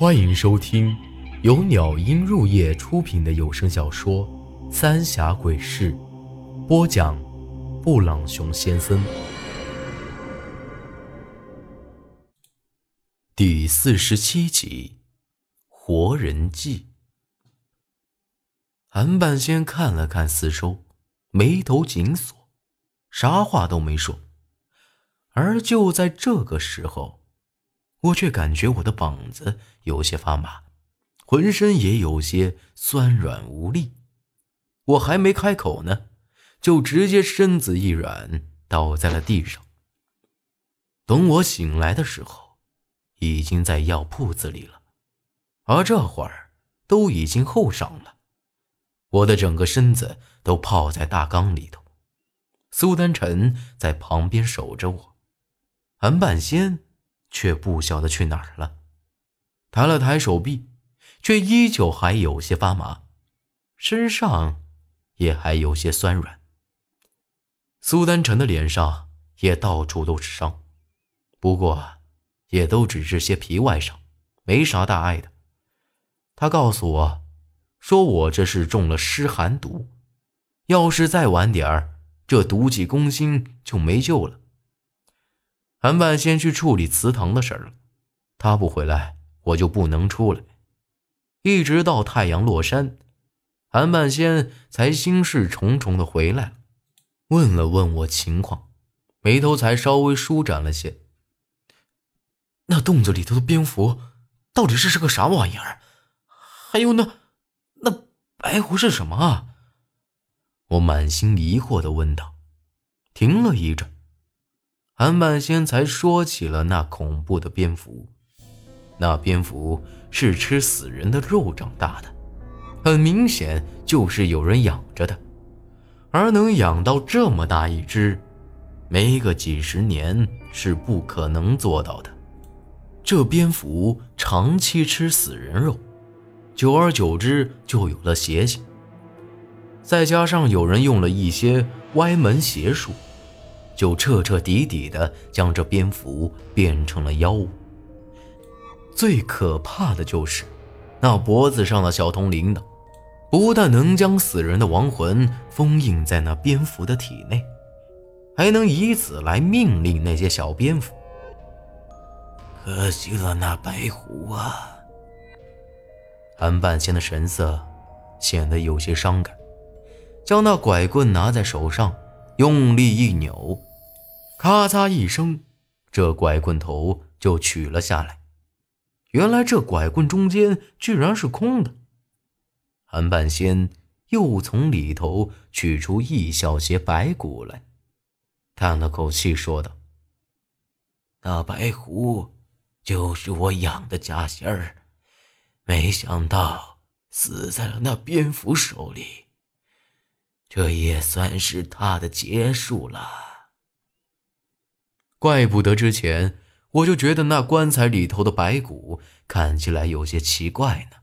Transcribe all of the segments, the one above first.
欢迎收听由鸟音入夜出品的有声小说《三峡鬼事》，播讲：布朗熊先生。第四十七集，《活人记》。韩半仙看了看四周，眉头紧锁，啥话都没说。而就在这个时候。我却感觉我的膀子有些发麻，浑身也有些酸软无力。我还没开口呢，就直接身子一软，倒在了地上。等我醒来的时候，已经在药铺子里了，而这会儿都已经后晌了。我的整个身子都泡在大缸里头，苏丹臣在旁边守着我，韩半仙。却不晓得去哪儿了，抬了抬手臂，却依旧还有些发麻，身上也还有些酸软。苏丹臣的脸上也到处都是伤，不过也都只是些皮外伤，没啥大碍的。他告诉我，说我这是中了湿寒毒，要是再晚点儿，这毒气攻心就没救了。韩半仙去处理祠堂的事儿了，他不回来，我就不能出来。一直到太阳落山，韩半仙才心事重重的回来了，问了问我情况，眉头才稍微舒展了些。那洞子里头的蝙蝠到底是是个啥玩意儿？还有那那白狐是什么啊？我满心疑惑的问道，停了一阵。韩半仙才说起了那恐怖的蝙蝠，那蝙蝠是吃死人的肉长大的，很明显就是有人养着的，而能养到这么大一只，没个几十年是不可能做到的。这蝙蝠长期吃死人肉，久而久之就有了邪性，再加上有人用了一些歪门邪术。就彻彻底底的将这蝙蝠变成了妖物。最可怕的就是，那脖子上的小铜铃铛，不但能将死人的亡魂封印在那蝙蝠的体内，还能以此来命令那些小蝙蝠。可惜了那白狐啊！韩半仙的神色显得有些伤感，将那拐棍拿在手上，用力一扭。咔嚓一声，这拐棍头就取了下来。原来这拐棍中间居然是空的。韩半仙又从里头取出一小截白骨来，叹了口气说道：“那白狐就是我养的家仙儿，没想到死在了那蝙蝠手里，这也算是他的结束了。”怪不得之前我就觉得那棺材里头的白骨看起来有些奇怪呢，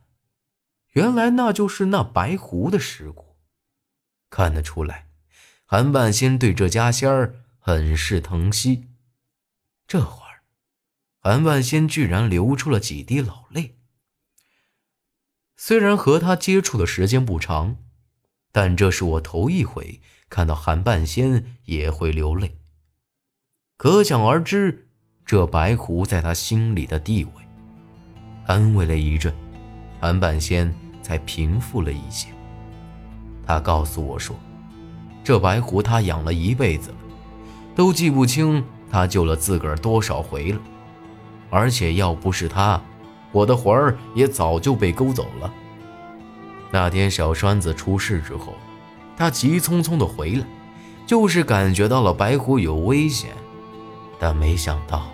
原来那就是那白狐的尸骨。看得出来，韩半仙对这家仙儿很是疼惜。这会儿，韩半仙居然流出了几滴老泪。虽然和他接触的时间不长，但这是我头一回看到韩半仙也会流泪。可想而知，这白狐在他心里的地位。安慰了一阵，韩半仙才平复了一些。他告诉我说：“这白狐他养了一辈子了，都记不清他救了自个儿多少回了。而且要不是他，我的魂儿也早就被勾走了。那天小栓子出事之后，他急匆匆的回来，就是感觉到了白狐有危险。”但没想到，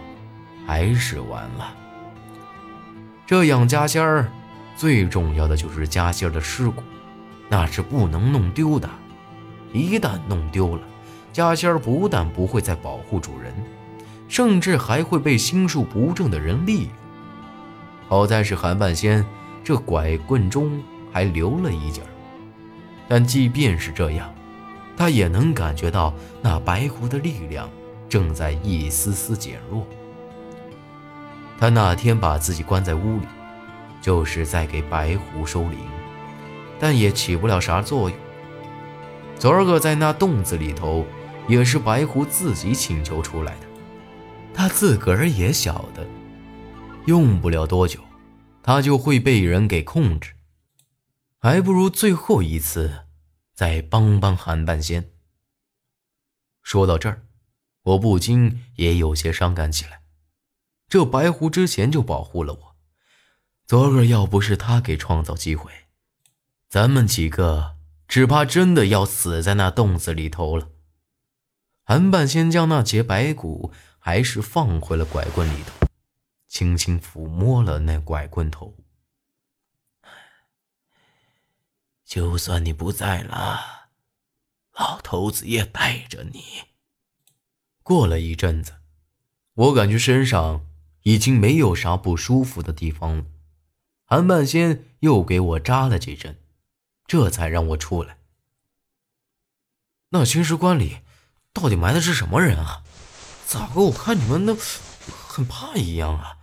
还是完了。这养家仙儿，最重要的就是家仙儿的尸骨，那是不能弄丢的。一旦弄丢了，家仙儿不但不会再保护主人，甚至还会被心术不正的人利用。好在是韩半仙这拐棍中还留了一截儿，但即便是这样，他也能感觉到那白狐的力量。正在一丝丝减弱。他那天把自己关在屋里，就是在给白狐收灵，但也起不了啥作用。昨儿个在那洞子里头，也是白狐自己请求出来的，他自个儿也晓得，用不了多久，他就会被人给控制，还不如最后一次再帮帮韩半仙。说到这儿，我不禁也有些伤感起来。这白狐之前就保护了我，昨个要不是他给创造机会，咱们几个只怕真的要死在那洞子里头了。韩半仙将那截白骨还是放回了拐棍里头，轻轻抚摸了那拐棍头。就算你不在了，老头子也带着你。过了一阵子，我感觉身上……已经没有啥不舒服的地方了，韩半仙又给我扎了几针，这才让我出来。那青石棺里到底埋的是什么人啊？咋个我看你们那很怕一样啊？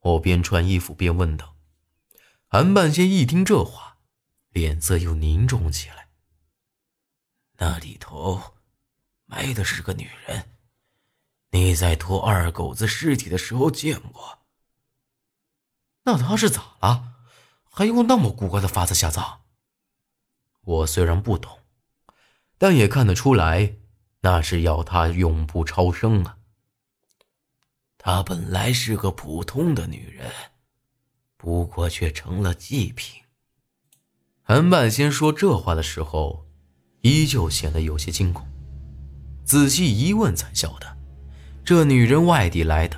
我边穿衣服边问道。韩半仙一听这话，脸色又凝重起来。那里头埋的是个女人。你在拖二狗子尸体的时候见过？那他是咋了？还用那么古怪的法子下葬？我虽然不懂，但也看得出来，那是要他永不超生啊。她本来是个普通的女人，不过却成了祭品。韩半仙说这话的时候，依旧显得有些惊恐。仔细一问，才晓得。这女人外地来的，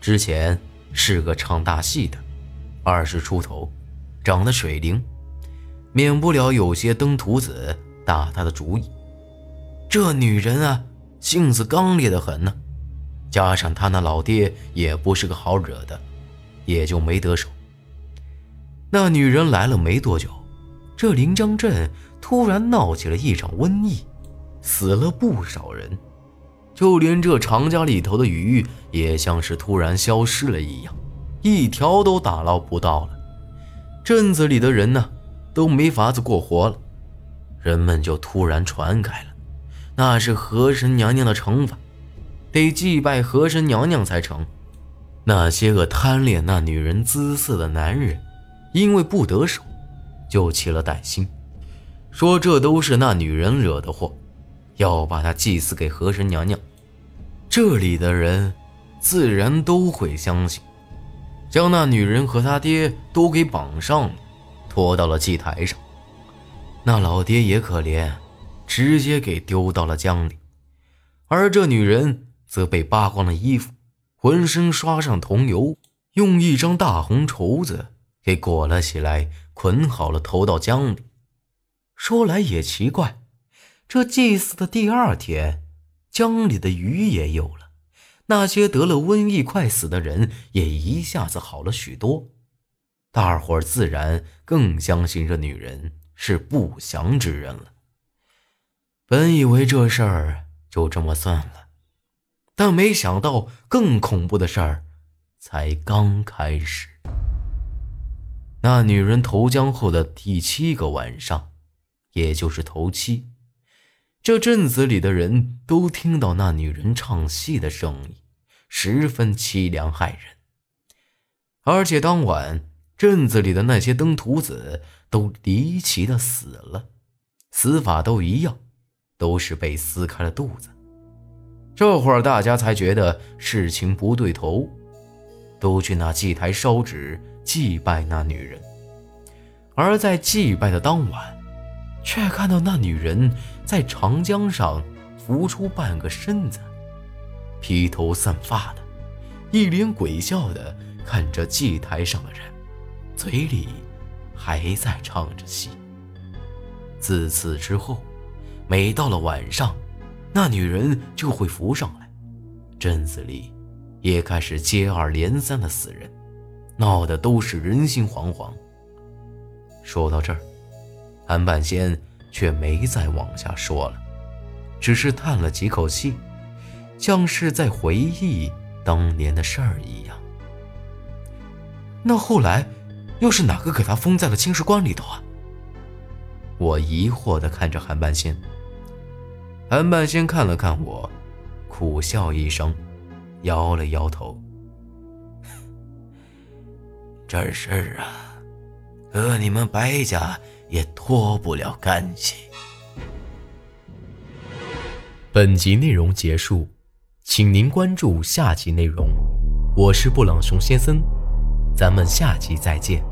之前是个唱大戏的，二十出头，长得水灵，免不了有些登徒子打她的主意。这女人啊，性子刚烈的很呢，加上她那老爹也不是个好惹的，也就没得手。那女人来了没多久，这临江镇突然闹起了一场瘟疫，死了不少人。就连这长家里头的鱼也像是突然消失了一样，一条都打捞不到了。镇子里的人呢，都没法子过活了。人们就突然传开了，那是河神娘娘的惩罚，得祭拜河神娘娘才成。那些个贪恋那女人姿色的男人，因为不得手，就起了歹心，说这都是那女人惹的祸。要把她祭祀给河神娘娘，这里的人自然都会相信，将那女人和她爹都给绑上了，拖到了祭台上。那老爹也可怜，直接给丢到了江里，而这女人则被扒光了衣服，浑身刷上桐油，用一张大红绸子给裹了起来，捆好了投到江里。说来也奇怪。这祭祀的第二天，江里的鱼也有了，那些得了瘟疫快死的人也一下子好了许多，大伙儿自然更相信这女人是不祥之人了。本以为这事儿就这么算了，但没想到更恐怖的事儿才刚开始。那女人投江后的第七个晚上，也就是头七。这镇子里的人都听到那女人唱戏的声音，十分凄凉骇人。而且当晚镇子里的那些登徒子都离奇的死了，死法都一样，都是被撕开了肚子。这会儿大家才觉得事情不对头，都去那祭台烧纸祭拜那女人。而在祭拜的当晚。却看到那女人在长江上浮出半个身子，披头散发的，一脸鬼笑的看着祭台上的人，嘴里还在唱着戏。自此之后，每到了晚上，那女人就会浮上来，镇子里也开始接二连三的死人，闹得都是人心惶惶。说到这儿。韩半仙却没再往下说了，只是叹了几口气，像是在回忆当年的事儿一样。那后来又是哪个给他封在了青石棺里头啊？我疑惑的看着韩半仙。韩半仙看了看我，苦笑一声，摇了摇头。这事儿啊，和你们白家也脱不了干系。本集内容结束，请您关注下集内容。我是布朗熊先生，咱们下集再见。